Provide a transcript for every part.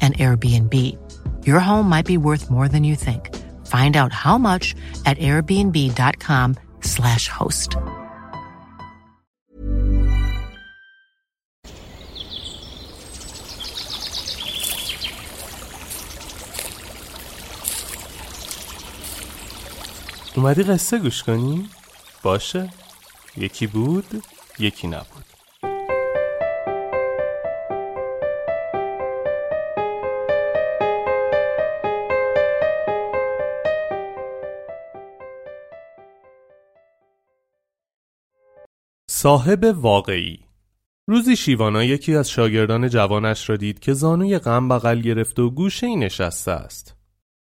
an Airbnb. Your home might be worth more than you think. Find out how much at airbnb.com/slash host. اومدی قصه گوش کنی؟ باشه یکی بود یکی نبود صاحب واقعی روزی شیوانا یکی از شاگردان جوانش را دید که زانوی غم بغل گرفته و گوشه ای نشسته است.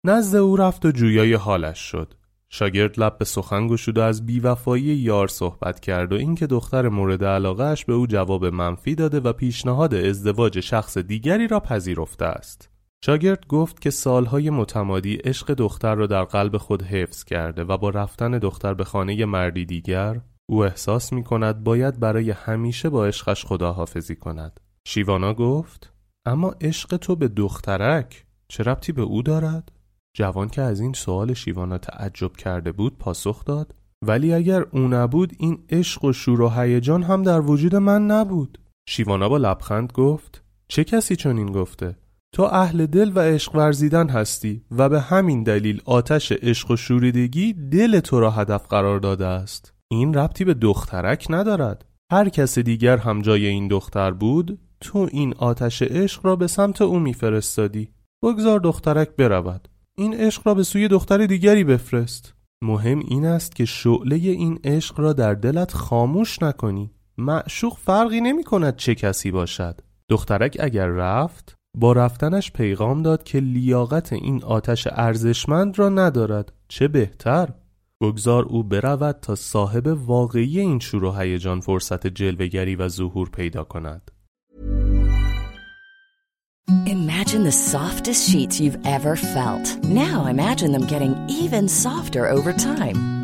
نزد او رفت و جویای حالش شد. شاگرد لب به سخن گشود و از بیوفایی یار صحبت کرد و اینکه دختر مورد علاقهش به او جواب منفی داده و پیشنهاد ازدواج شخص دیگری را پذیرفته است. شاگرد گفت که سالهای متمادی عشق دختر را در قلب خود حفظ کرده و با رفتن دختر به خانه مردی دیگر او احساس می کند باید برای همیشه با عشقش خداحافظی کند. شیوانا گفت اما عشق تو به دخترک چه ربطی به او دارد؟ جوان که از این سوال شیوانا تعجب کرده بود پاسخ داد ولی اگر او نبود این عشق و شور و هیجان هم در وجود من نبود. شیوانا با لبخند گفت چه کسی چنین گفته؟ تو اهل دل و عشق ورزیدن هستی و به همین دلیل آتش عشق و شوریدگی دل تو را هدف قرار داده است. این ربطی به دخترک ندارد. هر کس دیگر هم جای این دختر بود تو این آتش عشق را به سمت او میفرستادی. بگذار دخترک برود. این عشق را به سوی دختر دیگری بفرست. مهم این است که شعله این عشق را در دلت خاموش نکنی. معشوق فرقی نمی کند چه کسی باشد. دخترک اگر رفت با رفتنش پیغام داد که لیاقت این آتش ارزشمند را ندارد. چه بهتر؟ بگذار او برود تا صاحب واقعی این شور و هیجان فرصت جلوگری و ظهور پیدا کند. Imagine the softest sheets you've ever felt. Now imagine them getting even softer over time.